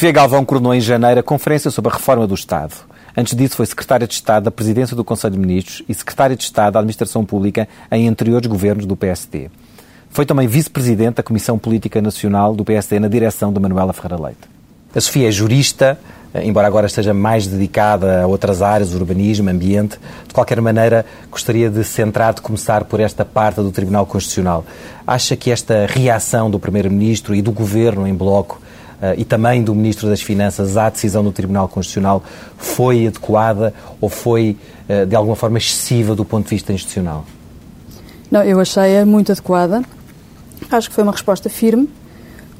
Sofia Galvão coronou em janeiro a Conferência sobre a Reforma do Estado. Antes disso, foi Secretária de Estado da Presidência do Conselho de Ministros e Secretária de Estado da Administração Pública em anteriores governos do PSD. Foi também Vice-Presidente da Comissão Política Nacional do PSD na direção de Manuela Ferreira Leite. A Sofia é jurista, embora agora esteja mais dedicada a outras áreas, urbanismo, ambiente. De qualquer maneira, gostaria de centrar, de começar por esta parte do Tribunal Constitucional. Acha que esta reação do Primeiro-Ministro e do Governo em bloco e também do Ministro das Finanças à decisão do Tribunal Constitucional foi adequada ou foi, uh, de alguma forma, excessiva do ponto de vista institucional? Não, eu achei-a muito adequada. Acho que foi uma resposta firme,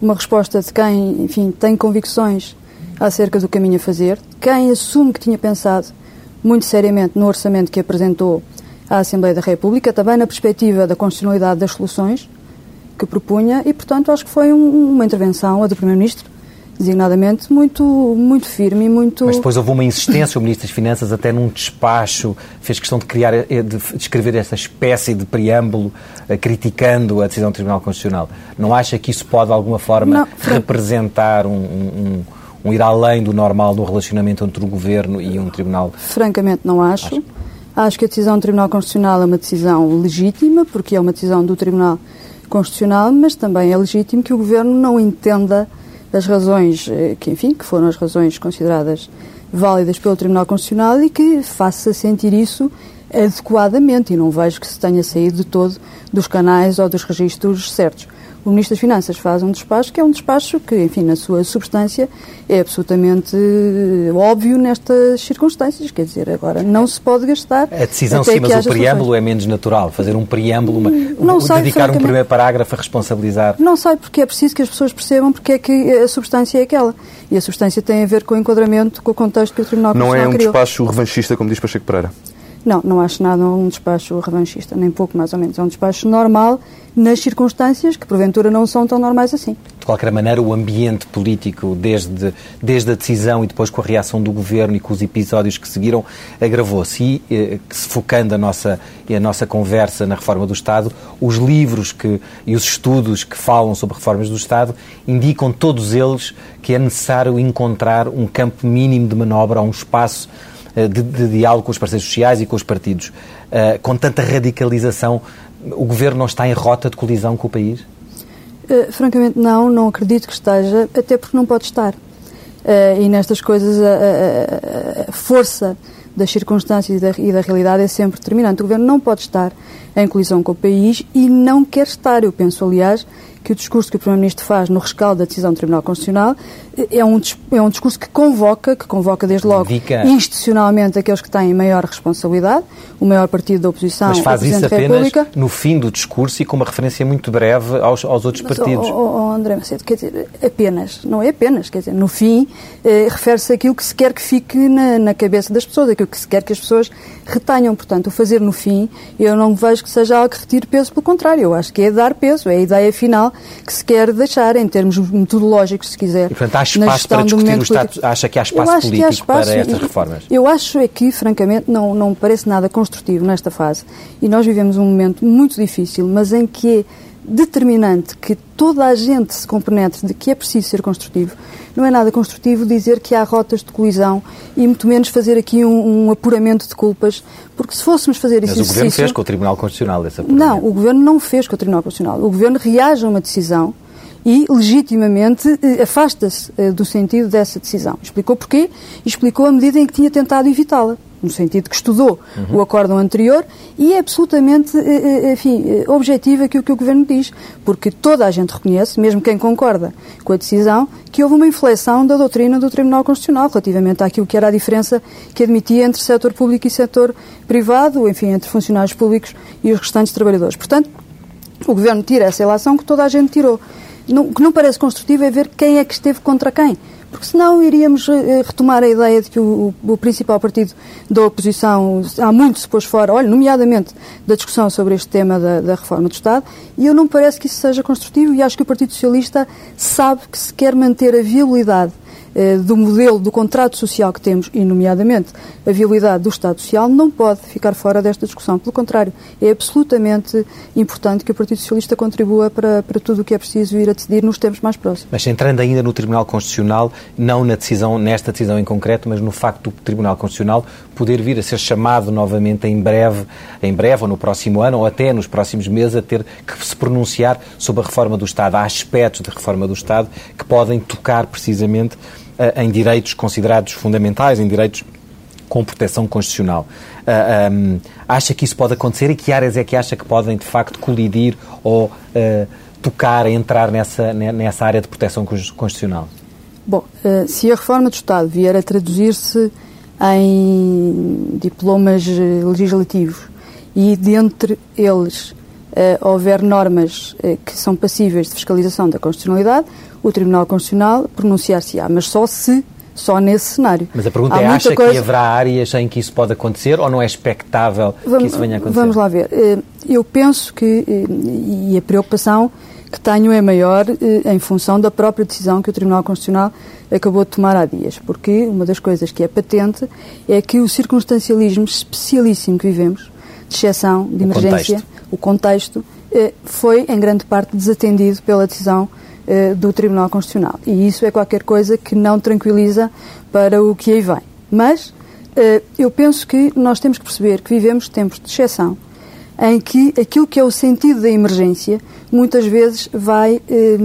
uma resposta de quem, enfim, tem convicções acerca do caminho a fazer, quem assume que tinha pensado muito seriamente no orçamento que apresentou à Assembleia da República, também na perspectiva da constitucionalidade das soluções que propunha e, portanto, acho que foi um, uma intervenção, a do Primeiro-Ministro, designadamente, muito, muito firme e muito... Mas depois houve uma insistência, o Ministro das Finanças até num despacho fez questão de criar, eh, de escrever essa espécie de preâmbulo uh, criticando a decisão do Tribunal Constitucional. Não acha que isso pode, de alguma forma, Não, representar um, um, um, ir além do normal no relacionamento entre o Governo e um Tribunal? Francamente, não acho. acho. Acho que a decisão do Tribunal Constitucional é uma decisão legítima, porque é uma decisão do Tribunal Constitucional, mas também é legítimo que o Governo não entenda as razões, eh, que enfim, que foram as razões consideradas válidas pelo Tribunal Constitucional e que faça sentir isso adequadamente. E não vejo que se tenha saído de todo dos canais ou dos registros certos o Ministro das Finanças faz um despacho que é um despacho que, enfim, na sua substância é absolutamente eh, óbvio nestas circunstâncias. Quer dizer, agora não se pode gastar. A decisão sim, mas o preâmbulo soluções. é menos natural. Fazer um preâmbulo, uma, não sei, dedicar um primeiro parágrafo a responsabilizar. Não sei, porque é preciso que as pessoas percebam porque é que a substância é aquela. E a substância tem a ver com o enquadramento, com o contexto que o Tribunal Não é um criou. despacho revanchista, como diz Pacheco Pereira? Não, não acho nada um despacho revanchista, nem pouco mais ou menos. É um despacho normal nas circunstâncias que porventura não são tão normais assim. De qualquer maneira, o ambiente político, desde, desde a decisão e depois com a reação do governo e com os episódios que seguiram, agravou-se. E, eh, se focando a nossa, a nossa conversa na reforma do Estado, os livros que, e os estudos que falam sobre reformas do Estado indicam todos eles que é necessário encontrar um campo mínimo de manobra, um espaço de, de, diálogo com os parceiros sociais e com os partidos. Uh, com tanta radicalização, o governo não está em rota de colisão com o país? Uh, francamente, não, não acredito que esteja, até porque não pode estar. Uh, e nestas coisas, a, a, a, força das circunstâncias e da, e da realidade é sempre determinante. O governo não pode estar em colisão com o país e não quer estar. Eu penso, aliás, que o discurso que o Primeiro-Ministro faz no rescaldo da decisão do Tribunal Constitucional é um, é um discurso que convoca, que convoca desde logo institucionalmente aqueles que têm maior responsabilidade, o maior partido da oposição, Mas faz isso apenas no fim do discurso e com uma referência muito breve aos, aos outros Mas, partidos. Oh, oh, oh, André Macedo, quer dizer, apenas, não é apenas, quer dizer, no fim eh, refere-se àquilo que se quer que fique na, na cabeça das pessoas, aquilo que se quer que as pessoas retenham. Portanto, o fazer no fim, eu não vejo que seja algo que retire peso, pelo contrário, eu acho que é dar peso, é a ideia final que se quer deixar, em termos metodológicos, se quiser. E, portanto, há espaço para discutir o Estado, acha que há espaço político há espaço, para estas reformas? Eu acho é que, francamente, não, não parece nada construtivo nesta fase. E nós vivemos um momento muito difícil, mas em que é determinante que toda a gente se compenetre de que é preciso ser construtivo. Não é nada construtivo dizer que há rotas de colisão e muito menos fazer aqui um, um apuramento de culpas, porque se fôssemos fazer Mas esse Mas o Governo fez com o Tribunal Constitucional esse apuramento. Não, o Governo não fez com o Tribunal Constitucional. O Governo reage a uma decisão e, legitimamente, eh, afasta-se eh, do sentido dessa decisão. Explicou porquê e explicou a medida em que tinha tentado evitá-la no sentido que estudou uhum. o acórdão anterior e é absolutamente, eh, enfim, objetivo aquilo que o Governo diz, porque toda a gente reconhece, mesmo quem concorda com a decisão, que houve uma inflexão da doutrina do Tribunal Constitucional relativamente àquilo que era a diferença que admitia entre setor público e setor privado, enfim, entre funcionários públicos e os restantes trabalhadores. Portanto, o Governo tira essa relação que toda a gente tirou. O que não parece construtivo é ver quem é que esteve contra quem. Porque senão iríamos uh, retomar a ideia de que o, o, principal partido da oposição há muito se pôs fora, olha, nomeadamente da discussão sobre este tema da, da reforma do Estado, e eu não parece que isso seja construtivo e acho que o Partido Socialista sabe que se quer manter a viabilidade eh, do modelo do contrato social que temos, e nomeadamente a viabilidade do Estado Social, não pode ficar fora desta discussão. Pelo contrário, é absolutamente importante que o Partido Socialista contribua para, para tudo o que é preciso ir a decidir nos tempos mais próximos. Mas entrando ainda no Tribunal Constitucional, não na decisão, nesta decisão em concreto, mas no facto do Tribunal Constitucional poder vir a ser chamado novamente em breve, em breve ou no próximo ano ou até nos próximos meses a ter que se pronunciar sobre a reforma do Estado. Há aspectos da reforma do Estado que podem tocar precisamente em direitos considerados fundamentais, em direitos com proteção constitucional. Uh, eh, um, acha que isso pode acontecer e que áreas é que acha que podem, de facto, colidir ou uh, tocar, entrar nessa, nessa área de proteção constitucional? Bom, uh, se a reforma do Estado vier a traduzir-se em diplomas legislativos e, dentre eles, houver normas que são passíveis de fiscalização da constitucionalidade, o Tribunal Constitucional pronunciar-se-á, mas só se só nesse cenário. Mas a pergunta Há é, acha coisa... que haverá áreas em que isso pode acontecer ou não é expectável vamos, que isso venha a acontecer? Vamos lá ver. Eh, eu penso que, eh, e a preocupação que tenho é maior eh, em função da própria decisão que o Tribunal Constitucional acabou de tomar há dias, porque uma das coisas que é patente é que o circunstancialismo especialíssimo que vivemos, de exceção, de emergência, o contexto, o contexto foi em grande parte desatendido pela decisão do Tribunal Constitucional. E isso é qualquer coisa que não tranquiliza para o que aí vem. Mas eh, eu penso que nós temos que perceber que vivemos tempos de exceção em que aquilo que é o sentido da emergência muitas vezes vai eh,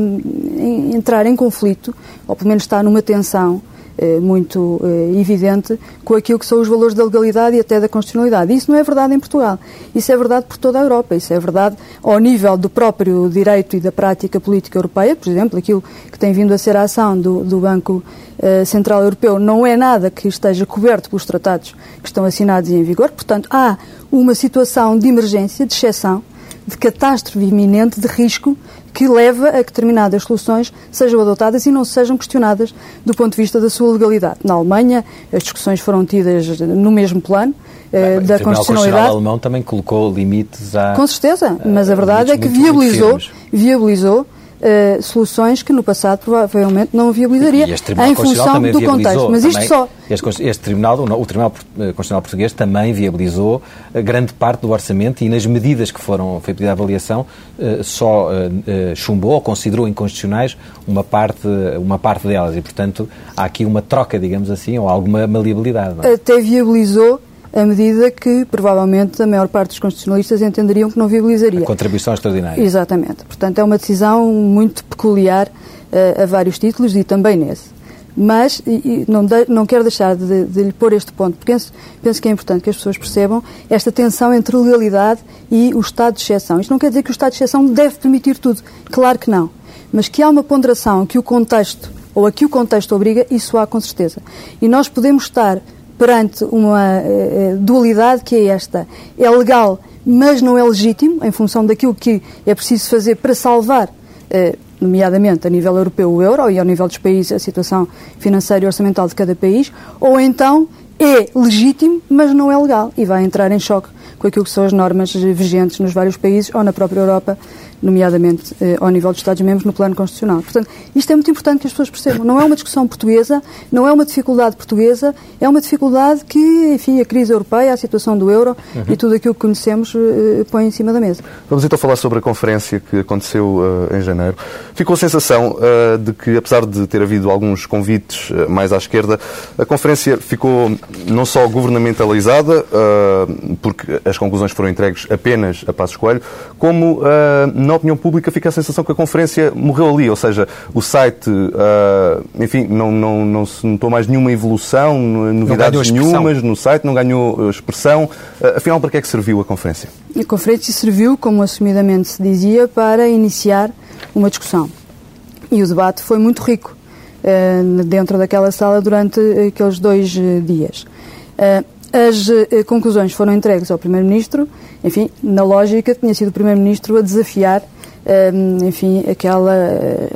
entrar em conflito, ou pelo menos está numa tensão eh, muito eh, evidente com aquilo que são os valores da legalidade e até da constitucionalidade. Isso não é verdade em Portugal. Isso é verdade por toda a Europa. Isso é verdade ao nível do próprio direito e da prática política europeia. Por exemplo, aquilo que tem vindo a ser a ação do, do Banco eh, Central Europeu não é nada que esteja coberto pelos tratados que estão assinados e em vigor. Portanto, há uma situação de emergência, de exceção, de catástrofe iminente, de risco, que leva a que determinadas soluções sejam adotadas e não sejam questionadas do ponto de vista da sua legalidade. Na Alemanha, as discussões foram tidas no mesmo plano. Eh, da o constitucionalidade. O alemão também colocou limites a. Com certeza, mas a verdade é que viabilizou, viabilizou uh, soluções que no passado provavelmente não viabilizaria em função do contexto. Mas isto só. Este, este, Tribunal, o Tribunal eh, Constitucional Português também viabilizou eh, grande parte do orçamento e nas medidas que foram foi pedida a avaliação uh, só uh, chumbou ou considerou inconstitucionais uma parte, uma parte delas e, portanto, há aqui uma troca, digamos assim, ou alguma maleabilidade. É? Até viabilizou a medida que provavelmente a maior parte dos constitucionalistas entenderiam que não viabilizaria. A contribuição extraordinária. Exatamente. Portanto, é uma decisão muito peculiar uh, a vários títulos e também nesse. Mas e, e não, de, não quero deixar de, de, lhe pôr este ponto, porque penso, penso que é importante que as pessoas percebam esta tensão entre legalidade e o estado de exceção. Isto não quer dizer que o estado de exceção deve permitir tudo. Claro que não. Mas que há uma ponderação que o contexto, ou a que o contexto obriga, isso há com certeza. E nós podemos estar perante uma uh, dualidade que é esta. É legal, mas não é legítimo, em função daquilo que é preciso fazer para salvar, uh, nomeadamente a nível europeu, o euro e ao nível dos países a situação financeira e orçamental de cada país, ou então é legítimo, mas não é legal e vai entrar em choque com aquilo que são as normas vigentes nos vários países ou na própria Europa nomeadamente eh, ao nível dos Estados-membros, no plano constitucional. Portanto, isto é muito importante que as pessoas percebam. Não é uma discussão portuguesa, não é uma dificuldade portuguesa, é uma dificuldade que, enfim, a crise europeia, a situação do euro uhum. e tudo aquilo que conhecemos eh, põe em cima da mesa. Vamos então falar sobre a conferência que aconteceu uh, em janeiro. Ficou a sensação uh, de que, apesar de ter havido alguns convites uh, mais à esquerda, a conferência ficou não só governamentalizada, porque as conclusões foram entregues apenas a Passos Coelho, como na opinião pública fica a sensação que a conferência morreu ali, ou seja, o site, uh, enfim, não, não, não se notou mais nenhuma evolução, novidades nenhumas no site, não ganhou expressão. Uh, afinal, para que é que serviu a conferência? A conferência serviu, como assumidamente se dizia, para iniciar uma discussão. E o debate foi muito rico uh, dentro daquela sala durante aqueles dois dias. As conclusões foram entregues ao Primeiro-Ministro, enfim, na lógica, tinha sido o Primeiro-Ministro a desafiar enfim, aquela,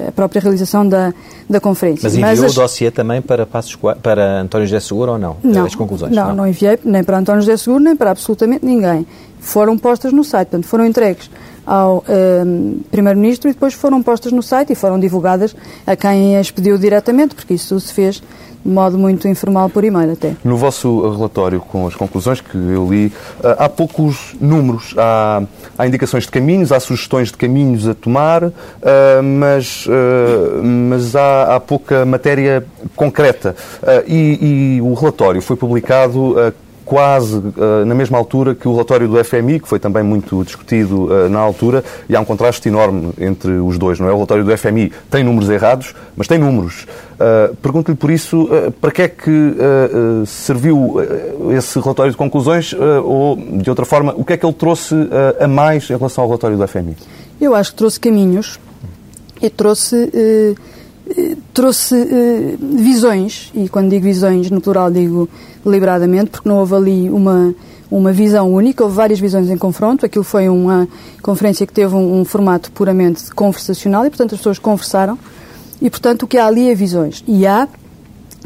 a própria realização da, da conferência. Mas enviou Mas as... o dossiê também para, Passos, para António José Seguro ou não? Não, as conclusões? Não, não, não enviei nem para António José Seguro, nem para absolutamente ninguém. Foram postas no site, portanto, foram entregues ao um, Primeiro-Ministro e depois foram postas no site e foram divulgadas a quem as pediu diretamente, porque isso se fez de modo muito informal por e-mail até. No vosso relatório com as conclusões que eu li, eh, há poucos números, há, há indicações de caminhos, há sugestões de caminhos a tomar, uh, mas, uh, mas há, há, pouca matéria concreta. E, e, o relatório foi publicado quase uh, na mesma altura que o relatório do FMI, que foi também muito discutido uh, na altura, e há um contraste enorme entre os dois, não é? O relatório do FMI tem números errados, mas tem números. Uh, Pergunto-lhe por isso, para que é que serviu esse relatório de conclusões, ou, de outra forma, o que é que ele trouxe a mais em relação ao relatório do FMI? Eu acho que trouxe caminhos e trouxe trouxe visões, e quando digo visões no plural digo deliberadamente, porque não houve ali uma, uma visão única, houve várias visões em confronto. Aquilo foi uma conferência que teve um, um, formato puramente conversacional e, portanto, as pessoas conversaram. E, portanto, o que há ali é visões. E há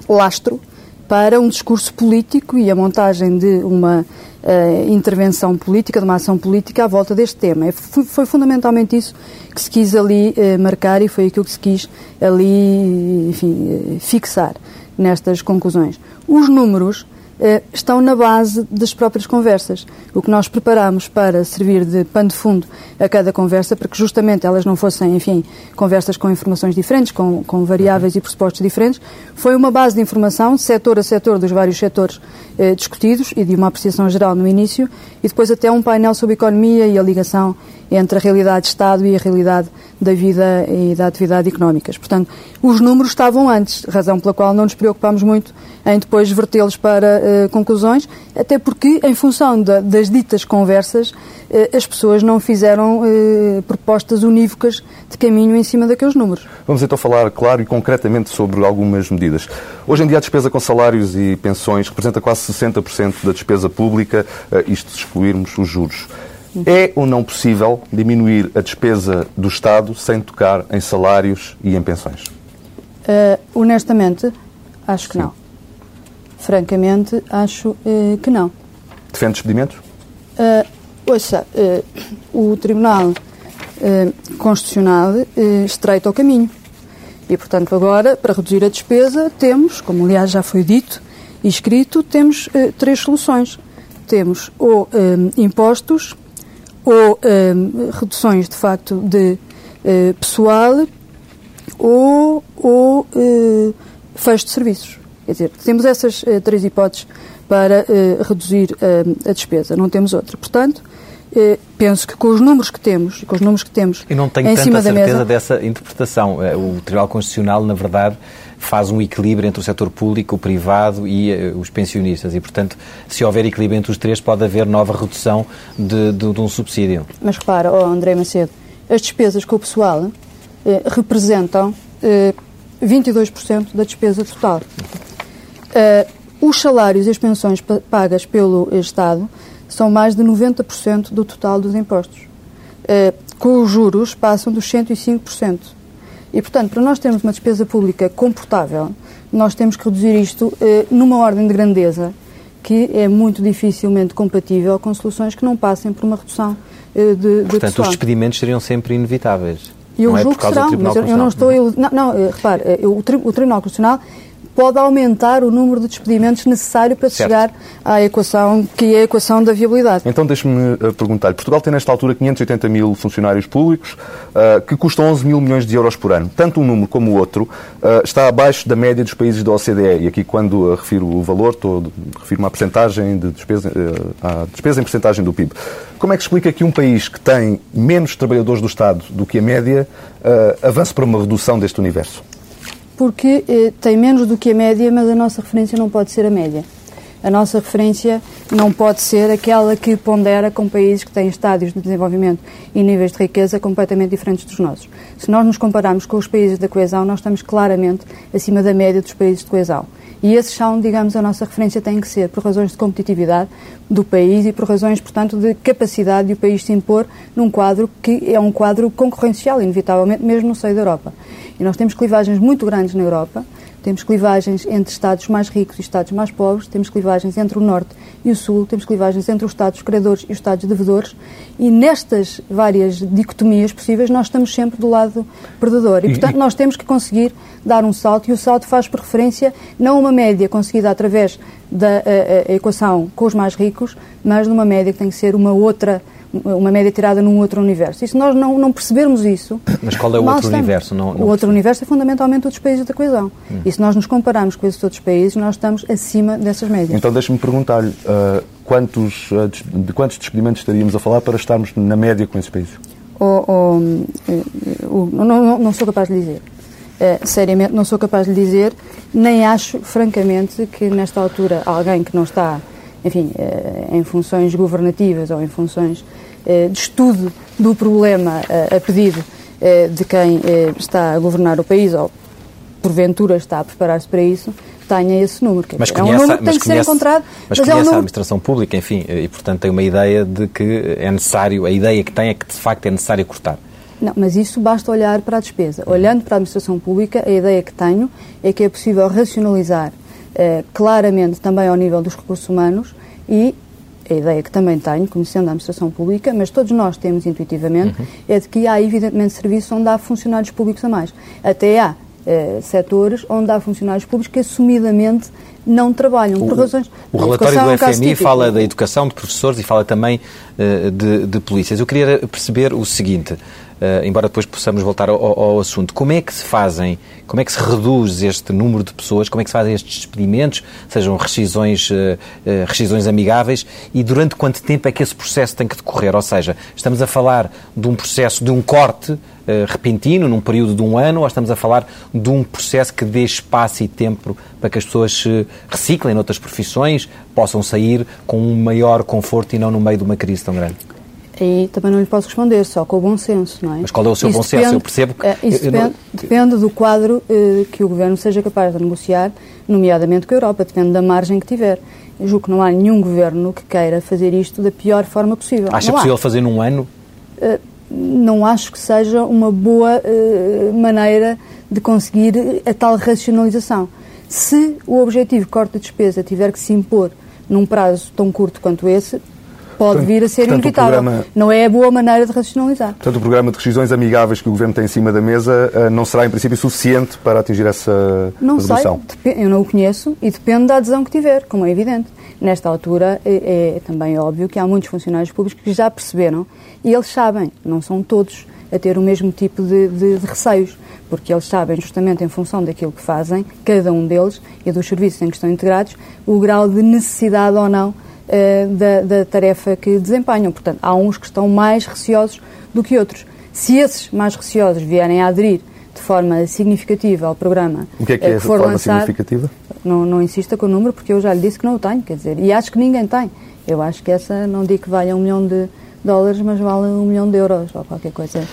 lastro para um discurso político e a montagem de uma uh, intervenção política, de uma ação política à volta deste tema. Foi, foi fundamentalmente isso que se quis ali uh, marcar e foi aquilo que se quis ali, enfim, uh, fixar nestas conclusões. Os números eh, estão na base das próprias conversas. O que nós preparamos para servir de pano de fundo a cada conversa, para que justamente elas não fossem, enfim, conversas com informações diferentes, com, com variáveis e pressupostos diferentes, foi uma base de informação, setor a setor dos vários setores eh, discutidos e de uma apreciação geral no início, e depois até um painel sobre economia e a ligação entre a realidade de Estado e a realidade da vida e da atividade económicas. Portanto, os números estavam antes, razão pela qual não nos preocupámos muito em depois vertê-los para uh, conclusões, até porque, em função da, das ditas conversas, uh, as pessoas não fizeram uh, propostas unívocas de caminho em cima daqueles números. Vamos então falar, claro e concretamente, sobre algumas medidas. Hoje em dia, a despesa com salários e pensões representa quase 60% da despesa pública, isto se excluirmos os juros. É ou não possível diminuir a despesa do Estado sem tocar em salários e em pensões? Uh, honestamente, acho que Sim. não. Francamente, acho uh, que não. Defende despedimentos? Uh, ouça, uh, o Tribunal Constitucional estreita o caminho. E, portanto, agora, para reduzir a despesa, temos, como aliás já foi dito e escrito, temos três soluções. Temos ou impostos, ou um, reduções de facto de uh, pessoal ou, ou uh, fecho de serviços. Quer dizer, temos essas uh, três hipóteses para reduzir a despesa, não temos outra. Portanto, penso que com os números que temos e com os números que temos e não tenho em tanta cima certeza da mesa, dessa interpretação. O Tribunal Constitucional, na verdade, faz um equilíbrio entre o setor público, o privado e uh, os pensionistas. E, portanto, se houver equilíbrio entre os três, pode haver nova redução de, de, de um subsídio. Mas repara, oh André Macedo, as despesas com o pessoal eh, representam eh, 22% da despesa total. Eh, os salários e as pensões pagas pelo Estado são mais de 90% do total dos impostos. Eh, com os juros passam dos 105%. E, portanto, para nós termos uma despesa pública comportável, nós temos que reduzir isto eh, numa ordem de grandeza que é muito dificilmente compatível com soluções que não passem por uma redução eh, de, de Portanto, pessoal. os despedimentos seriam sempre inevitáveis. Eu não é julgo é que serão, mas eu, eu, não estou... Eu, não, não, eh, repare, eh, o, o Tribunal Constitucional pode aumentar o número de despedimentos necessário para certo. chegar à equação que é a equação da viabilidade. Então deixe-me uh, perguntar-lhe. Portugal tem nesta altura 580 mil funcionários públicos uh, que custam 11 mil milhões de euros por ano. Tanto um número como o outro uh, está abaixo da média dos países da OCDE. E aqui quando refiro o valor, estou, refiro uma percentagem de despesa, a despesa em percentagem do PIB. Como é que explica que um país que tem menos trabalhadores do Estado do que a média avance para uma redução deste universo? Porque eh, tem menos do que a média, mas a nossa referência não pode ser a média. A nossa referência não pode ser aquela que pondera com países que têm estádios de desenvolvimento e níveis de riqueza completamente diferentes dos nossos. Se nós nos compararmos com os países da coesão, nós estamos claramente acima da média dos países de coesão. E esses são, digamos, a nossa referência tem que ser por razões de competitividade do país e por razões, portanto, de capacidade de o país se impor num quadro que é um quadro concorrencial, inevitavelmente, mesmo no seio da Europa. E nós temos clivagens muito grandes na Europa, temos clivagens entre Estados mais ricos e Estados mais pobres, temos clivagens entre o Norte e o Sul, temos clivagens entre os Estados credores e os Estados devedores, e nestas várias dicotomias possíveis nós estamos sempre do lado perdedor. E, portanto, nós temos que conseguir dar um salto, e o salto faz por referência não uma média conseguida através da a, a, a equação com os mais ricos, mas numa média que tem que ser uma outra uma média tirada num outro universo. E se nós não, não percebermos isso. Mas qual é o outro universo? Não, não o outro universo é fundamentalmente outros países da coesão. Hum. E se nós nos compararmos com esses outros países, nós estamos acima dessas médias. Então deixe-me perguntar-lhe uh, quantos, uh, de quantos despedimentos estaríamos a falar para estarmos na média com esses países? Oh, oh, uh, não, não, não, sou capaz de dizer. seriamente, não sou capaz de dizer, nem acho, francamente, que nesta altura alguém que não está enfim, em funções governativas ou em funções eh, de estudo do problema eh, a pedido eh, de quem está a governar o país ou porventura está a preparar-se para isso, tenha esse número. Mas conhece, é um número que tem que ser encontrado. Mas, mas conhece é um número... a administração pública, enfim, e portanto tem uma ideia de que é necessário, a ideia que tem é que de facto é necessário cortar. Não, mas isso basta olhar para a despesa. Olhando para a administração pública, a ideia que tenho é que é possível racionalizar eh, claramente também ao nível dos recursos humanos e a ideia que também tenho, conhecendo a administração pública, mas todos nós temos intuitivamente, uhum. é de que há evidentemente serviços onde há funcionários públicos a mais. Até há eh, setores onde há funcionários públicos que assumidamente não trabalham o, por razões. O relatório do FMI é um fala da educação de professores e fala também uh, de, de polícias. Eu queria perceber o seguinte. Uh, embora depois possamos voltar ao, ao, assunto. Como é que se fazem, como é que se reduz este número de pessoas, como é que se fazem estes despedimentos, sejam rescisões, uh, uh, rescisões amigáveis, e durante quanto tempo é que esse processo tem que decorrer? Ou seja, estamos a falar de um processo, de um corte repentino, num período de um ano, ou estamos a falar de um processo que dê espaço e tempo para que as pessoas se reciclem noutras profissões, possam sair com um maior conforto e não no meio de uma crise tão grande? Aí também não lhe posso responder, só com o bom senso, não é? Mas qual é o seu isso bom depende, senso? Eu percebo que... É, isso eu, depende, não... depende, do quadro eh, que o Governo seja capaz de negociar, nomeadamente com a Europa, depende da margem que tiver. Eu julgo que não há nenhum Governo que queira fazer isto da pior forma possível. Acha não possível há. fazer num ano? Uh, não acho que seja uma boa uh, maneira de conseguir a tal racionalização. Se o objetivo corte de despesa tiver que se impor num prazo tão curto quanto esse, pode portanto, vir a ser inevitável. Programa, não é a boa maneira de racionalizar. Portanto, o programa de decisões amigáveis que o Governo tem em cima da mesa eh, não será, em princípio, suficiente para atingir essa não resolução? Sei, eu não o conheço e depende da adesão que tiver, como é evidente. Nesta altura, é, é também óbvio que há muitos funcionários públicos que já perceberam e eles sabem, não são todos a ter o mesmo tipo de, de, de, receios, porque eles sabem, justamente em função daquilo que fazem, cada um deles e dos serviços em que estão integrados, o grau de necessidade ou não da, da tarefa que desempenham. Portanto, há uns que estão mais receosos do que outros. Se esses mais receosos vierem a aderir de forma significativa ao programa o que é que, é que for forma lançado, significativa? Não, não insista com o número, porque eu já lhe disse que não o tenho, quer dizer, e acho que ninguém tem. Eu acho que essa, não digo que valha um milhão de dólares, mas vale um milhão de euros ou qualquer coisa eh,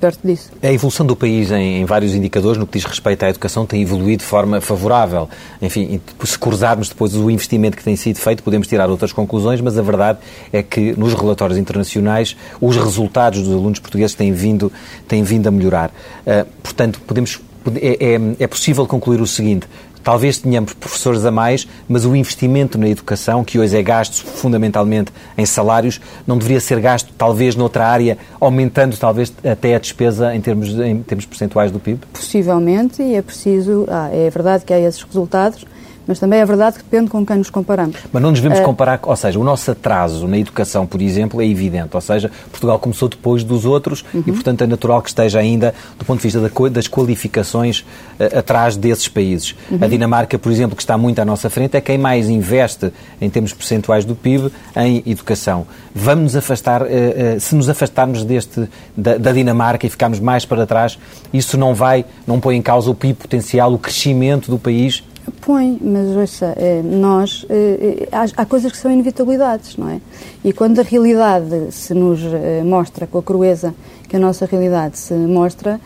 perto disso. A evolução do país em, em, vários indicadores, no que diz respeito à educação, tem evoluído de forma favorável. Enfim, se cruzarmos depois o investimento que tem sido feito, podemos tirar outras conclusões, mas a verdade é que nos relatórios internacionais os resultados dos alunos portugueses têm vindo, têm vindo a melhorar. Uh, portanto, podemos é, é, é, possível concluir o seguinte: Talvez tenhamos professores a mais, mas o investimento na educação, que hoje é gasto fundamentalmente em salários, não deveria ser gasto talvez noutra área, aumentando talvez até a despesa em termos, em termos percentuais do PIB? Possivelmente, e é preciso. Ah, é verdade que há esses resultados, mas também é verdade que depende com quem nos comparamos. Mas não nos devemos uh, comparar, ou seja, o nosso atraso na educação, por exemplo, é evidente. Ou seja, Portugal começou depois dos outros uhum. e, portanto, é natural que esteja ainda, do ponto de vista da, das qualificações, uh, atrás desses países. Uhum. A Dinamarca, por exemplo, que está muito à nossa frente, é quem mais investe, em termos percentuais do PIB, em educação. Vamos nos afastar, uh, se nos afastarmos deste, da, da Dinamarca e ficarmos mais para trás, isso não vai, não põe em causa o PIB potencial, o crescimento do país Põe, mas ouça, é, nós, é, há, há, coisas que são inevitabilidades, não é? E quando a realidade se nos mostra com a crueza que a nossa realidade se mostra,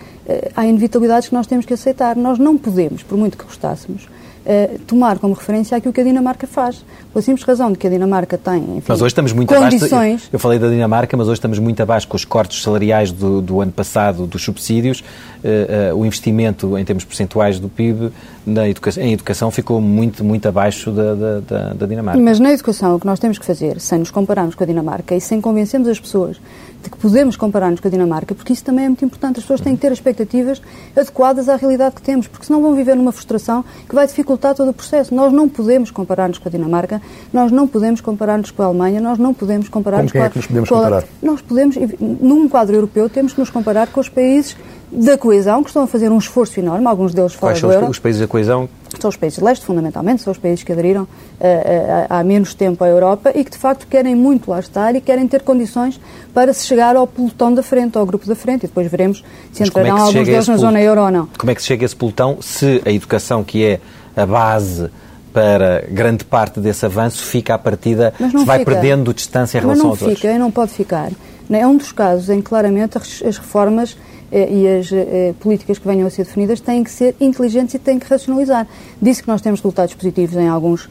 há inevitabilidades que nós temos que aceitar. Nós não podemos, por muito que gostássemos, uh, tomar como referência aquilo que a Dinamarca faz. Pela simples razão de que a Dinamarca tem, enfim, mas hoje estamos muito condições... Abaixo, eu falei da Dinamarca, mas hoje estamos muito abaixo com os cortes salariais do, do ano passado, dos subsídios, uh, uh, o investimento em termos percentuais do PIB na educação, em educação ficou muito, muito abaixo da, da, da, da Dinamarca. Mas na educação o que nós temos que fazer, sem nos compararmos com a Dinamarca e sem convencermos as pessoas de que podemos comparar-nos com a Dinamarca, porque isso também é muito importante. As pessoas têm que ter expectativas adequadas à realidade que temos, porque senão vão viver numa frustração que vai dificultar todo o processo. Nós não podemos comparar-nos com a Dinamarca, nós não podemos comparar-nos com a Alemanha, nós não podemos comparar-nos com, com, é que nos podemos comparar? Nós podemos, num quadro europeu, temos que nos comparar com os países da coesão, que estão a fazer um esforço enorme, alguns deles fora Quais são do euro. os países da coesão? São os países de leste, fundamentalmente, são os países que aderiram uh, uh, há menos tempo à Europa e que, de facto, querem muito lá estar e querem ter condições para se chegar ao pelotão da frente, ao grupo da frente, e depois veremos se Mas entrarão é alguns deles na zona euro ou não. Como é que se chega a esse pelotão se a educação, que é a base para grande parte desse avanço, fica à partida, se vai fica. perdendo distância em relação Mas aos não fica, e não pode ficar. É um dos casos em que claramente as reformas e as eh, políticas que venham a ser definidas têm que ser inteligentes e têm que racionalizar. Disse que nós temos resultados positivos em alguns eh,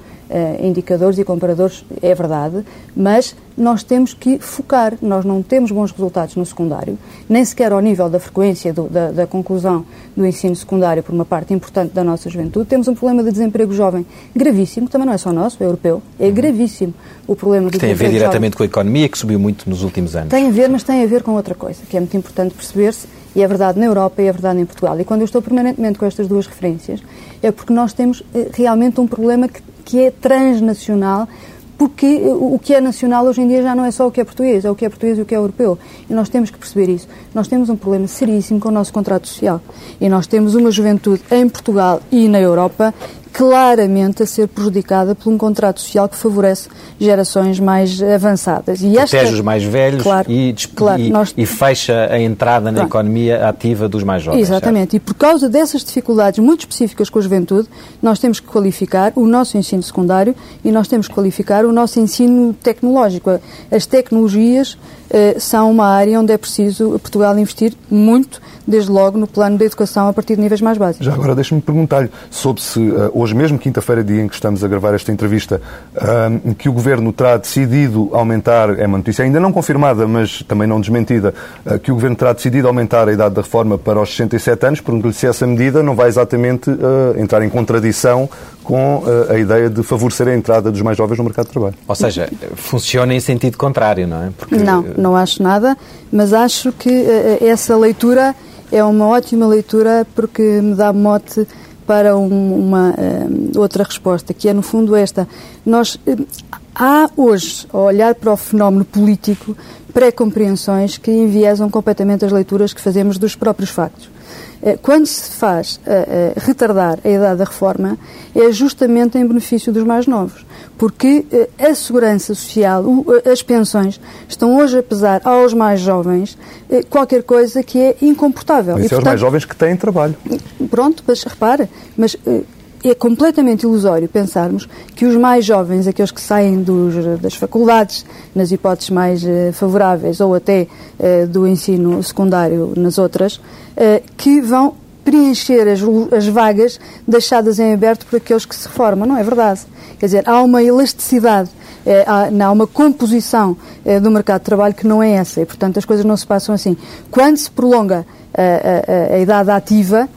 indicadores e comparadores, é verdade, mas nós temos que focar. Nós não temos bons resultados no secundário, nem sequer ao nível da frequência do, da, da, conclusão do ensino secundário por uma parte importante da nossa juventude. Temos um problema de desemprego jovem gravíssimo, também não é só nosso, é europeu, é gravíssimo o problema do que tem a ver diretamente jovem. com a economia, que subiu muito nos últimos anos. Tem a ver, mas tem a ver com outra coisa, que é muito importante perceber-se, e é verdade na Europa e é verdade em Portugal. E quando eu estou permanentemente com estas duas referências, é porque nós temos eh, realmente um problema que, que é transnacional, porque o que é nacional hoje em dia já não é só o que é português, é o que é português e o que é europeu. E nós temos que perceber isso. Nós temos um problema seríssimo com o nosso contrato social. E nós temos uma juventude em Portugal e na Europa claramente a ser prejudicada por um contrato social que favorece gerações mais avançadas. E Protege esta... os mais velhos claro, e, claro, e, nós... e, fecha a entrada na Pronto. economia ativa dos mais jovens. Exatamente. Certo? E por causa dessas dificuldades muito específicas com a juventude, nós temos que qualificar o nosso ensino secundário e nós temos que qualificar o nosso ensino tecnológico. As tecnologias são uma área onde é preciso Portugal investir muito, desde logo no plano da educação a partir de níveis mais básicos. Já agora deixe-me perguntar-lhe sobre se uh, hoje mesmo, quinta-feira, dia em que estamos a gravar esta entrevista, uh, que o Governo terá decidido aumentar, é uma notícia ainda não confirmada, mas também não desmentida, que o Governo terá decidido aumentar a idade da reforma para os 67 anos, pergunto-lhe se essa medida não vai exatamente entrar em contradição com a ideia de favorecer a entrada dos mais jovens no mercado de trabalho. Ou seja, funciona em sentido contrário, não é? Porque... Não, não acho nada, mas acho que essa leitura é uma ótima leitura porque me dá mote para um, uma outra resposta, que é no fundo esta. Nós há hoje, a olhar para o fenómeno político, pré-compreensões que enviesam completamente as leituras que fazemos dos próprios factos. Eh, quando se faz uh, uh, retardar a idade da reforma, é justamente em benefício dos mais novos, porque uh, a segurança social, as pensões, estão hoje a pesar aos mais jovens qualquer coisa que é incomportável. Mas e, portanto, é os mais jovens que têm trabalho. Pronto, mas repara, mas é completamente ilusório pensarmos que os mais jovens, aqueles que saem dos, das faculdades, nas hipóteses mais uh, favoráveis, ou até uh, do ensino secundário nas outras, uh, que vão preencher as, as, vagas deixadas em aberto por aqueles que se reformam. Não é verdade. Quer dizer, há uma elasticidade, há, há, uma composição do mercado de trabalho que não é essa e, portanto, as coisas não se passam assim. Quando se prolonga a, a, a idade ativa,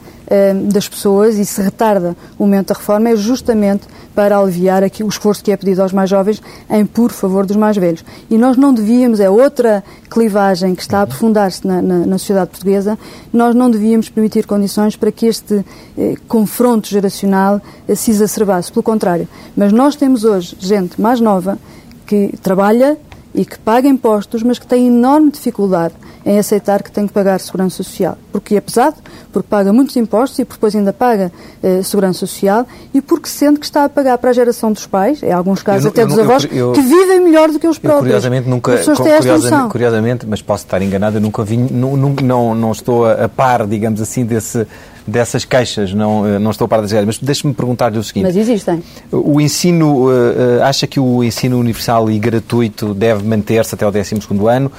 das pessoas e se retarda o momento da reforma é justamente para aliviar aqui o esforço que é pedido aos mais jovens em por favor dos mais velhos. E nós não devíamos, é outra clivagem que está a aprofundar-se na, na, na, sociedade portuguesa, nós não devíamos permitir condições para que este eh, confronto geracional eh, se exacerbasse. Pelo contrário, mas nós temos hoje gente mais nova que trabalha e que paga impostos, mas que tem enorme dificuldade em aceitar que tem que pagar segurança social. Porque é pesado, porque paga muitos impostos e depois ainda paga eh, segurança social e porque sente que está a pagar para a geração dos pais, em alguns casos eu, até eu, dos eu, avós, que vivem melhor do que os próprios. curiosamente, nunca, curiosamente, curiosamente, mas posso estar enganado, eu nunca vi, não, não, não estou a par, digamos assim, desse, dessas queixas, não, eh, não estou a par das mas deixe-me perguntar-lhe o seguinte. Mas existem. O ensino, uh, acha que o ensino universal e gratuito deve manter-se até o 12º ano?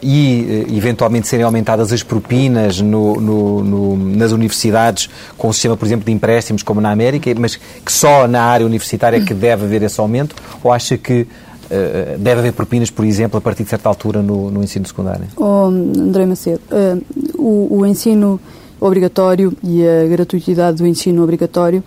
e, eventualmente, serem aumentadas as propinas no, no, no, nas universidades com o sistema, por exemplo, de empréstimos, como na América, mas que só na área universitária é que deve haver esse aumento? Ou acha que deve haver propinas, por exemplo, a partir de certa altura no, no ensino secundário? Oh, André Macedo, uh, o, o, ensino obrigatório e a gratuitidade do ensino obrigatório,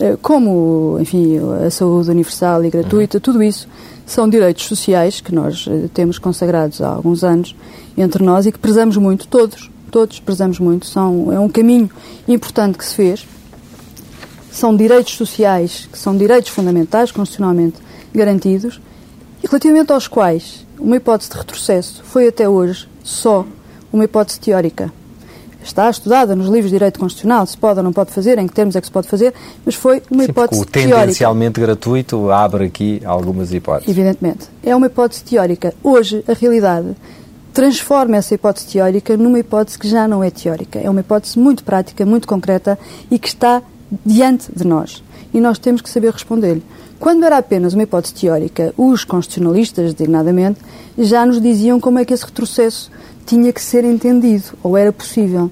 uh, como, enfim, a saúde universal e gratuita, uhum. tudo isso são direitos sociais que nós temos consagrados há alguns anos entre nós e que prezamos muito, todos, todos prezamos muito. São, é um caminho importante que se fez. São direitos sociais, que são direitos fundamentais, constitucionalmente garantidos, e relativamente aos quais uma hipótese de retrocesso foi até hoje só uma hipótese teórica. Está estudada nos livros de direito constitucional, se pode ou não pode fazer, em que termos é que se pode fazer, mas foi uma Sim, hipótese o tendencialmente teórica. gratuito abre aqui algumas hipóteses. Evidentemente. É uma hipótese teórica. Hoje, a realidade transforma essa hipótese teórica numa hipótese que já não é teórica. É uma hipótese muito prática, muito concreta e que está diante de nós. E nós temos que saber responder-lhe. Quando era apenas uma hipótese teórica, os constitucionalistas, designadamente, já nos diziam como é que esse retrocesso tinha que ser entendido, ou era possível.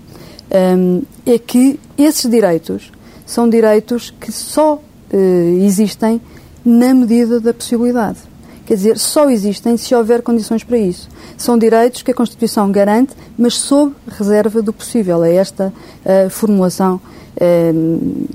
Um, é que esses direitos são direitos que só uh, existem na medida da possibilidade. Quer dizer, só existem se houver condições para isso. São direitos que a Constituição garante, mas sob reserva do possível. É esta a formulação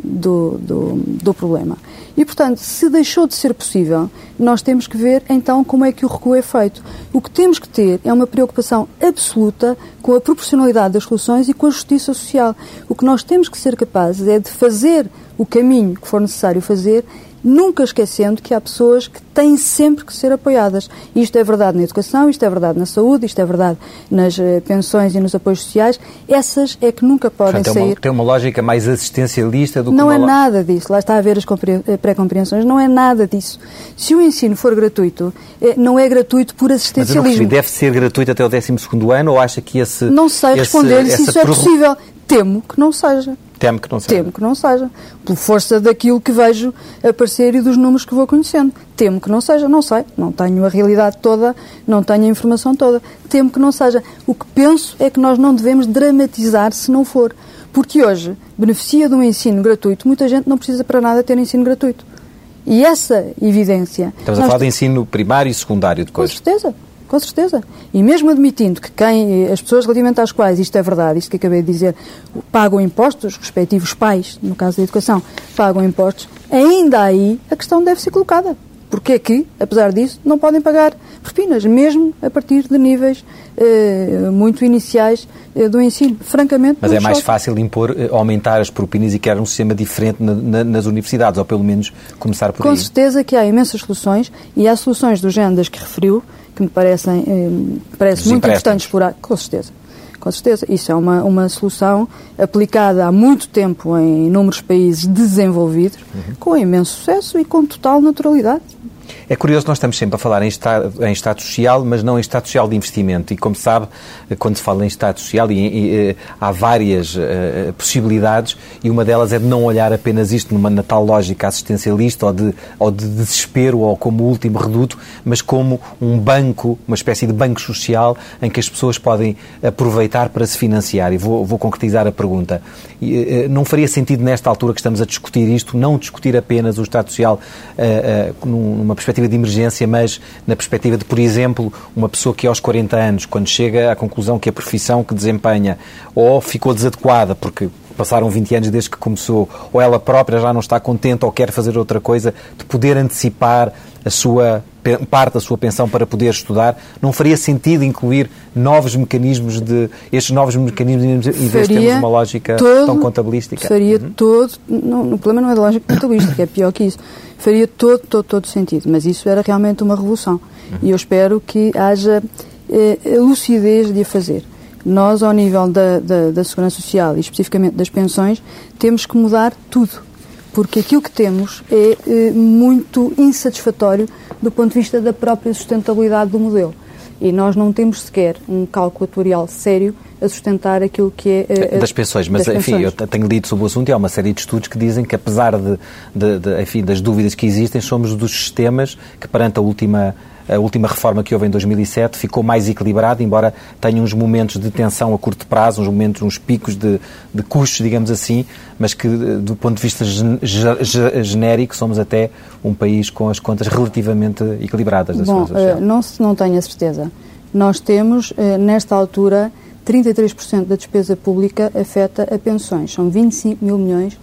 do, do, do problema. E, portanto, se deixou de ser possível, nós temos que ver então como é que o recuo é feito. O que temos que ter é uma preocupação absoluta com a proporcionalidade das soluções e com a justiça social. O que nós temos que ser capazes é de fazer o caminho que for necessário fazer nunca esquecendo que há pessoas que têm sempre que ser apoiadas. Isto é verdade na educação, isto é verdade na saúde, isto é verdade nas uh, pensões e nos apoios sociais. Essas é que nunca podem Portanto, sair. Uma, tem uma lógica mais assistencialista do que Não é nada disso. Lá está a ver as eh, pré-compreensões. Não é nada disso. Se o ensino for gratuito, eh, não é gratuito por assistencialismo. Mas deve ser gratuito até o 12 ano ou acha que esse. Não sei responder-lhe se isso é possível. Temo que não seja. Temo que não seja. Temo que não seja. Por força daquilo que vejo aparecer e dos números que vou conhecendo. Temo que não seja. Não sei. Não tenho a realidade toda, não tenho a informação toda. Temo que não seja. O que penso é que nós não devemos dramatizar se não for. Porque hoje beneficia de um ensino gratuito. Muita gente não precisa para nada ter ensino gratuito. E essa evidência. Estamos a falar de ensino primário e secundário de coisas. Com certeza com certeza. E mesmo admitindo que quem, as pessoas relativamente às quais isto é verdade, isto que acabei de dizer, pagam impostos, os respectivos pais, no caso da educação, pagam impostos, ainda aí a questão deve ser colocada. Porque é que, apesar disso, não podem pagar propinas, mesmo a partir de níveis eh, muito iniciais eh, do ensino? Francamente, Mas é mais fácil impor, eh, aumentar as propinas e criar um sistema diferente na, na, nas universidades, ou pelo menos começar por Com aí. Com certeza que há imensas soluções e há soluções do género das que referiu, que me parecem eh, parece muito importantes explorar. Com certeza. Com certeza. Isso é uma, uma solução aplicada há muito tempo em inúmeros países desenvolvidos, uhum. com imenso sucesso e com total naturalidade. É curioso, nós estamos sempre a falar em Estado, em estado social, mas não em Estado social de investimento. E, como sabe, quando se fala em Estado social, e, e, eh, há várias uh, possibilidades, e uma delas é de não olhar apenas isto numa natal lógica assistencialista ou de, ou de desespero ou como último reduto, mas como um banco, uma espécie de banco social em que as pessoas podem aproveitar para se financiar. E vou, vou concretizar a pergunta. E, uh, não faria sentido, nesta altura que estamos a discutir isto, não discutir apenas o Estado social uh, numa perspectiva perspectiva de emergência, mas na perspectiva de, por exemplo, uma pessoa que aos 40 anos, quando chega à conclusão que a profissão que desempenha ou ficou desadequada porque passaram 20 anos desde que começou, ou ela própria já não está contente ou quer fazer outra coisa, de poder antecipar a sua parte da sua pensão para poder estudar, não faria sentido incluir novos mecanismos de estes novos mecanismos em vez de termos uma lógica todo, tão contabilística? Faria uhum. todo, não, o problema não é da lógica contabilística, é pior que isso. Faria todo, todo, todo sentido, mas isso era realmente uma revolução. Uhum. E eu espero que haja eh, lucidez de a fazer. Nós, ao nível da, da, da Segurança Social e especificamente das pensões, temos que mudar tudo porque aquilo que temos é, é muito insatisfatório do ponto de vista da própria sustentabilidade do modelo. E nós não temos sequer um cálculo atuarial sério a sustentar aquilo que é... das pensões, mas das enfim, pensões. eu tenho lido sobre o assunto e há uma série de estudos que dizem que apesar de, de, de, enfim, das dúvidas que existem, somos dos sistemas que perante a última a última reforma que houve em 2007 ficou mais equilibrado, embora tenha uns momentos de tensão a curto prazo, uns momentos, uns picos de, de custos, digamos assim, mas que, do ponto de vista gen, gen, genérico, somos até um país com as contas relativamente equilibradas da Bom, Social. Não, não tenho a certeza. Nós temos, nesta altura, 33% da despesa pública afeta a pensões. São 25 mil milhões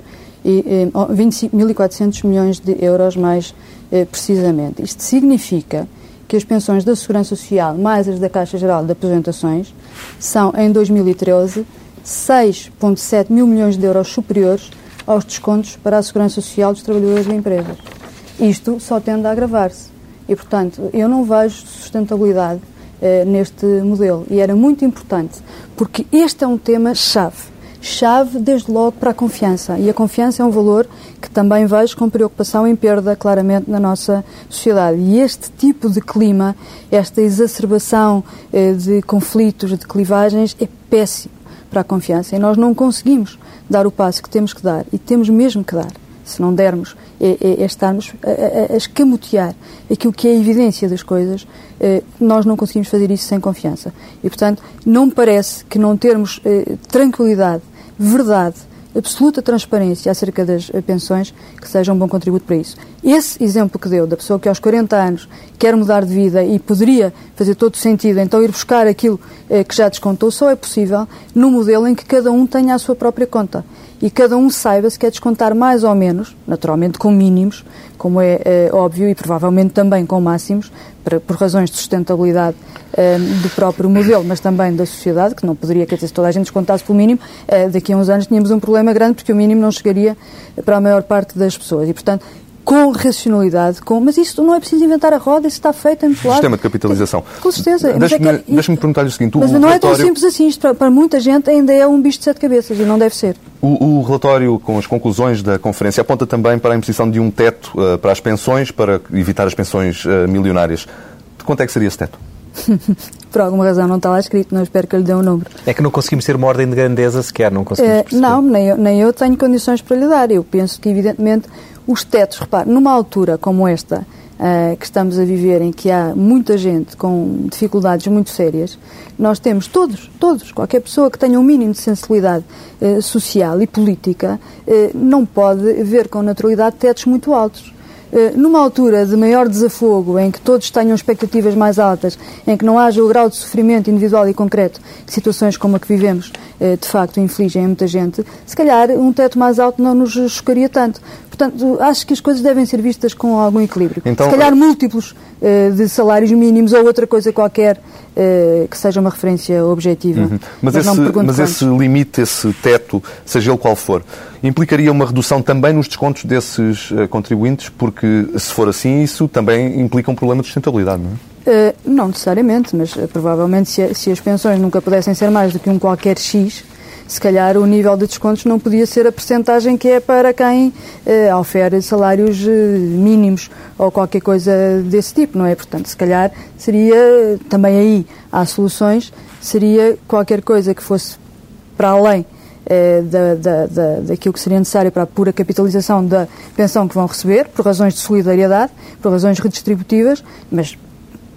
e 25.400 milhões de euros mais precisamente. Isto significa que as pensões da Segurança Social, mais as da Caixa Geral de Apresentações, são, em 2013, 6,7 mil milhões de euros superiores aos descontos para a Segurança Social dos trabalhadores da empresa. Isto só tende a agravar-se. E, portanto, eu não vejo sustentabilidade eh, neste modelo. E era muito importante, porque este é um tema-chave chave, desde logo, para a confiança. E a confiança é um valor que também vejo com preocupação em perda, claramente, na nossa sociedade. E este tipo de clima, esta exacerbação eh, de conflitos, de clivagens, é péssimo para a confiança. E nós não conseguimos dar o passo que temos que dar. E temos mesmo que dar. Se não dermos, é, é, é estarmos a, a, a, escamotear aquilo que é a evidência das coisas, eh, nós não conseguimos fazer isso sem confiança. E, portanto, não me parece que não termos eh, tranquilidade verdade, absoluta transparência acerca das pensões, que seja um bom contributo para isso. Esse exemplo que deu, da pessoa que aos 40 anos quer mudar de vida e poderia fazer todo sentido, então ir buscar aquilo eh, que já descontou, só é possível no modelo em que cada um tenha a sua própria conta. E cada um saiba se quer descontar mais ou menos, naturalmente com mínimos, como é, é óbvio, e provavelmente também com máximos, para, por razões de sustentabilidade é, do próprio modelo, mas também da sociedade, que não poderia, quer dizer, se toda a gente descontasse pelo mínimo, é, daqui a uns anos tínhamos um problema grande, porque o mínimo não chegaria para a maior parte das pessoas. E, portanto, com racionalidade, com... mas isso não é preciso inventar a roda, isso está feito em claro. Sistema de capitalização. Com certeza. Deixe-me é deixe perguntar-lhe o seguinte. Mas o não relatório... é tão simples assim. Isto para, para, muita gente ainda é um bicho de sete cabeças e não deve ser. O, o, relatório com as conclusões da conferência aponta também para a imposição de um teto uh, para as pensões, para evitar as pensões uh, milionárias. De quanto é que seria esse teto? Por alguma razão não está lá escrito, não espero que lhe dê um número. É que não conseguimos ter uma ordem de grandeza sequer, não conseguimos uh, Não, nem eu, nem eu tenho condições para lhe dar. Eu penso que, evidentemente, os tetos, repare, numa altura como esta, uh, que estamos a viver, em que há muita gente com dificuldades muito sérias, nós temos todos, todos, qualquer pessoa que tenha um mínimo de sensibilidade uh, social e política, uh, não pode ver com naturalidade tetos muito altos. Numa altura de maior desafogo, em que todos tenham expectativas mais altas, em que não haja o grau de sofrimento individual e concreto que situações como a que vivemos de facto infligem a muita gente, se calhar um teto mais alto não nos chocaria tanto. Portanto, acho que as coisas devem ser vistas com algum equilíbrio. Então, Se calhar múltiplos uh, de salários mínimos ou outra coisa qualquer uh, que seja uma referência objetiva. Uhum. Mas, mas, esse, mas esse, limite, esse teto, seja ele qual for, implicaria uma redução também nos descontos desses uh, contribuintes? Porque, se for assim, isso também implica um problema de sustentabilidade, não é? Não necessariamente, mas provavelmente se, se, as pensões nunca pudessem ser mais do que um qualquer X, se calhar o nível de descontos não podia ser a percentagem que é para quem uh, ofere salários mínimos ou qualquer coisa desse tipo, não é? Portanto, se calhar seria, também aí há soluções, seria qualquer coisa que fosse para além da, da, da, daquilo que seria necessário para a pura capitalização da pensão que vão receber, por razões de solidariedade, por razões redistributivas, mas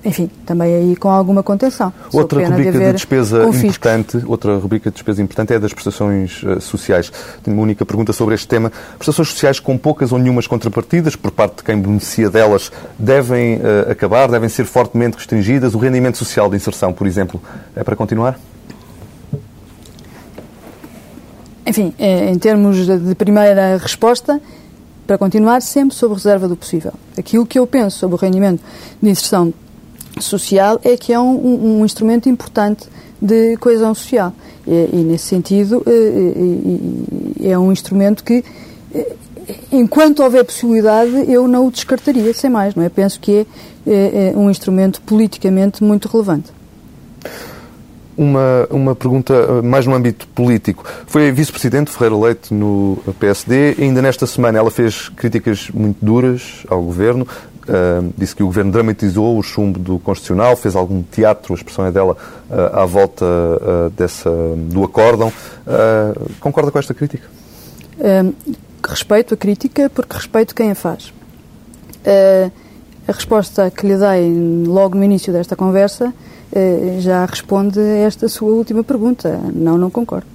enfim, também aí com alguma contenção. Outra rubrica de, de despesa importante, outra rubrica de despesa importante é a das prestações uh, sociais. Tenho uma única pergunta sobre este tema. Prestações sociais com poucas ou nenhumas contrapartidas por parte de quem beneficia delas devem uh, acabar, devem ser fortemente restringidas. O rendimento social de inserção, por exemplo, é para continuar? Enfim, eh, em termos de primeira resposta, para continuar sempre sob reserva do possível. Aquilo que eu penso sobre o rendimento de inserção social é que é um, um, um instrumento importante de coesão social. E, e nesse sentido, é, é um instrumento que, enquanto houver possibilidade, eu não o descartaria, sem mais. Não é? Penso que é, é um instrumento politicamente muito relevante. Uma, uma pergunta mais no âmbito político. Foi vice-presidente Ferreira Leite no PSD. Ainda nesta semana ela fez críticas muito duras ao governo uh, disse que o Governo dramatizou o chumbo do Constitucional, fez algum teatro, a expressão é dela, uh, à volta uh, dessa, do acórdão. concorda com esta crítica? respeito a crítica porque respeito quem a faz. a resposta que lhe dei logo no início desta conversa já responde a esta sua última pergunta. Não, não concordo.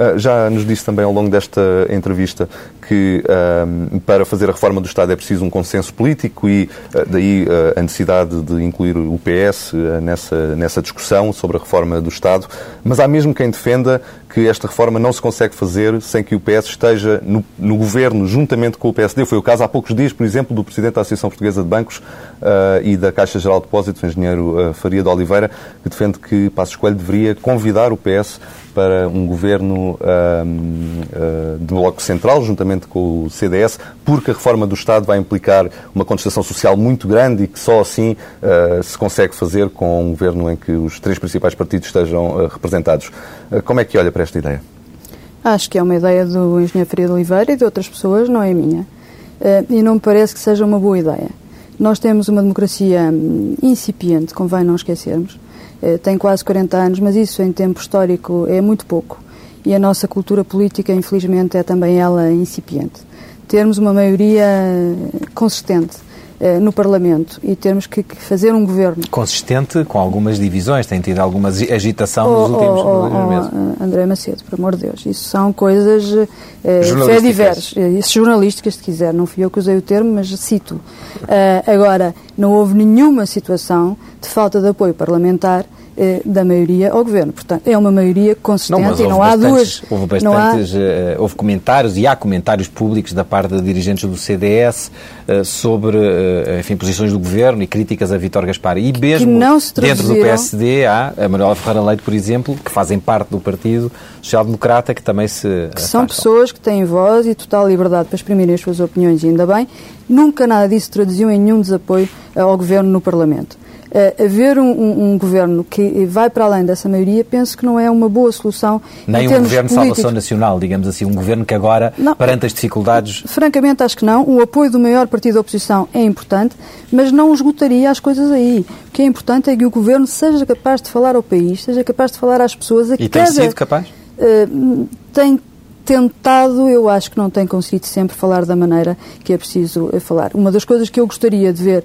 Ah, já nos disse também ao longo desta entrevista que uh, para fazer a reforma do Estado é preciso um consenso político e uh, daí uh, a necessidade de incluir o PS nessa, nessa discussão sobre a reforma do Estado. Mas há mesmo quem defenda que esta reforma não se consegue fazer sem que o PS esteja no, no governo juntamente com o PSD. Foi o caso há poucos dias, por exemplo, do Presidente da Associação Portuguesa de Bancos e da Caixa Geral de Depósitos, o engenheiro Faria de Oliveira, que defende que Passos Coelho deveria convidar o PS para um governo de bloco central, juntamente com o CDS, porque a reforma do Estado vai implicar uma contestação social muito grande e que só assim uh, se consegue fazer com um governo em que os três principais partidos estejam uh, representados. Uh, como é que olha para esta ideia? Acho que é uma ideia do engenheiro de Oliveira e de outras pessoas, não é minha. e não me parece que seja uma boa ideia. Nós temos uma democracia hum, incipiente, convém não esquecermos. Tem quase 40 anos, mas isso em tempo histórico é muito pouco e a nossa cultura política, infelizmente, é também ela incipiente. Termos uma maioria consistente eh, no Parlamento e termos que, fazer um governo. Consistente com algumas divisões, tem tido alguma agitação oh, nos últimos, oh, oh, meses. Oh, André Macedo, por amor de Deus, isso são coisas eh, fé diversas, eh, jornalísticas, se quiser, não fui eu que usei o termo, mas cito. Uh, agora, não houve nenhuma situação de falta de apoio parlamentar eh, da maioria ao governo. Portanto, é uma maioria consistente não, e não há duas. Houve bastantes, há... Eh, houve comentários e há comentários públicos da parte de dirigentes do CDS eh, sobre, enfim, posições do governo e críticas a Vítor Gaspar. E mesmo dentro do PSD há a Manuela Ferreira Leite, por exemplo, que fazem parte do Partido Social Democrata, que também se. Que são pessoas que têm voz e total liberdade para exprimirem as suas opiniões, e ainda bem. Nunca nada disso traduziu em nenhum desapoio ao governo no Parlamento uh, haver um, um, um, governo que vai para além dessa maioria, penso que não é uma boa solução. Nem um governo de salvação nacional, digamos assim, um governo que agora, não, perante as dificuldades. Francamente, acho que não. O apoio do maior partido da oposição é importante, mas não esgotaria as coisas aí. O que é importante é que o governo seja capaz de falar ao país, seja capaz de falar às pessoas. A e cada, tem sido capaz? Uh, tem tentado, eu acho que não tem conseguido sempre falar da maneira que é preciso falar. Uma das coisas que eu gostaria de ver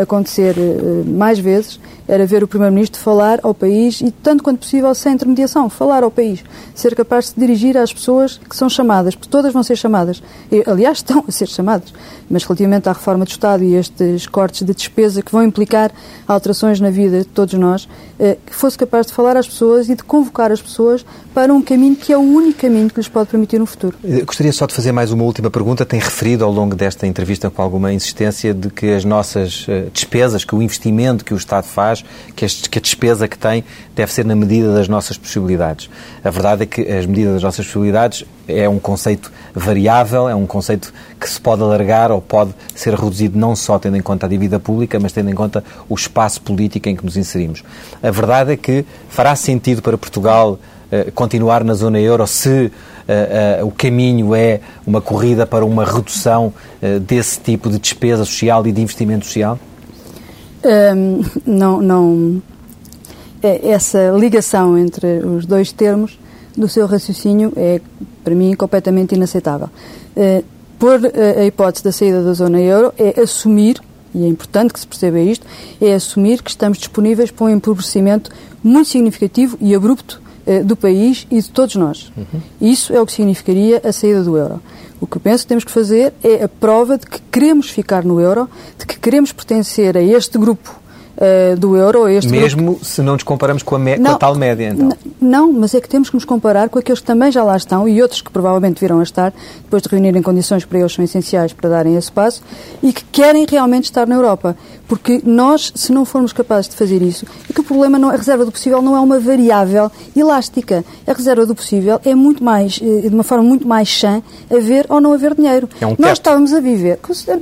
acontecer uh, mais vezes era ver o Primeiro-Ministro falar ao país e, tanto quanto possível, sem intermediação, falar ao país. Ser capaz de se dirigir às pessoas que são chamadas, porque todas vão ser chamadas. E, aliás, estão a ser chamadas. Mas relativamente à reforma do Estado e estes cortes de despesa que vão implicar alterações na vida de todos nós, uh, que fosse capaz de falar às pessoas e de convocar as pessoas para um caminho que é o único caminho que lhes pode permitir um futuro. Gostaria só de fazer mais uma última pergunta. Tem referido ao longo desta entrevista com alguma insistência de que as nossas eh, despesas, que o investimento que o Estado faz, que a despesa que tem, deve ser na medida das nossas possibilidades. A verdade é que as medidas das nossas possibilidades é um conceito variável, é um conceito que se pode alargar ou pode ser reduzido não só tendo em conta a dívida pública, mas tendo em conta o espaço político em que nos inserimos. A verdade é que fará sentido para Portugal uh, continuar na zona euro se uh, uh, o caminho é uma corrida para uma redução uh, desse tipo de despesa social e de investimento social? Um, não, não. É, essa ligação entre os dois termos do seu raciocínio é, para mim, completamente inaceitável. por a hipótese da saída da zona euro é assumir, e é importante que se perceba isto, é assumir que estamos disponíveis para um empobrecimento muito significativo e abrupto eh, do país e de todos nós. Uhum. Isso é o que significaria a saída do euro. O que eu penso que temos que fazer é a prova de que queremos ficar no euro, de que queremos pertencer a este grupo uh, do euro. Este Mesmo grupo... se não nos comparamos com a, me... não, com a tal média, então? Não, mas é que temos que nos comparar com aqueles que também já lá estão e outros que provavelmente virão a estar, depois de reunirem condições para eles são essenciais para darem esse passo, e que querem realmente estar na Europa. Porque nós, se não formos capazes de fazer isso, é que o problema não, a reserva do possível não é uma variável elástica. A reserva do possível é muito mais, eh, de uma forma muito mais chã, haver ou não haver dinheiro. É um nós estávamos a viver,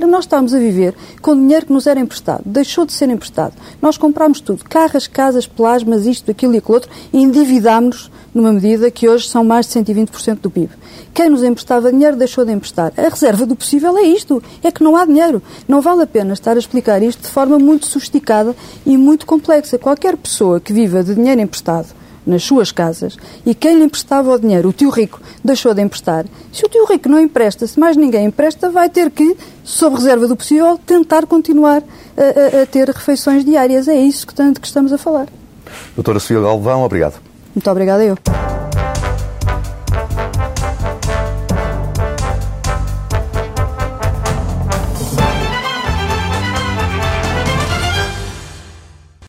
nós estávamos a viver com dinheiro que nos era emprestado, deixou de ser emprestado Nós comprámos tudo, carros, casas, plasmas, isto, aquilo e aquilo outro, e endividámos-nos numa medida que hoje são mais de 120% do PIB. Quem nos emprestava dinheiro deixou de emprestar. A reserva do possível é isto, é que não há dinheiro. Não vale a pena estar a explicar isto de forma muito sofisticada e muito complexa. Qualquer pessoa que viva de dinheiro emprestado nas suas casas e quem lhe emprestava o dinheiro, o tio rico, deixou de emprestar. Se o tio rico não empresta, se mais ninguém empresta, vai ter que, sob reserva do possível, tentar continuar a, a, a ter refeições diárias. É isso que tanto que estamos a falar. Doutora Sofia Galvão, obrigado. Muito obrigada eu.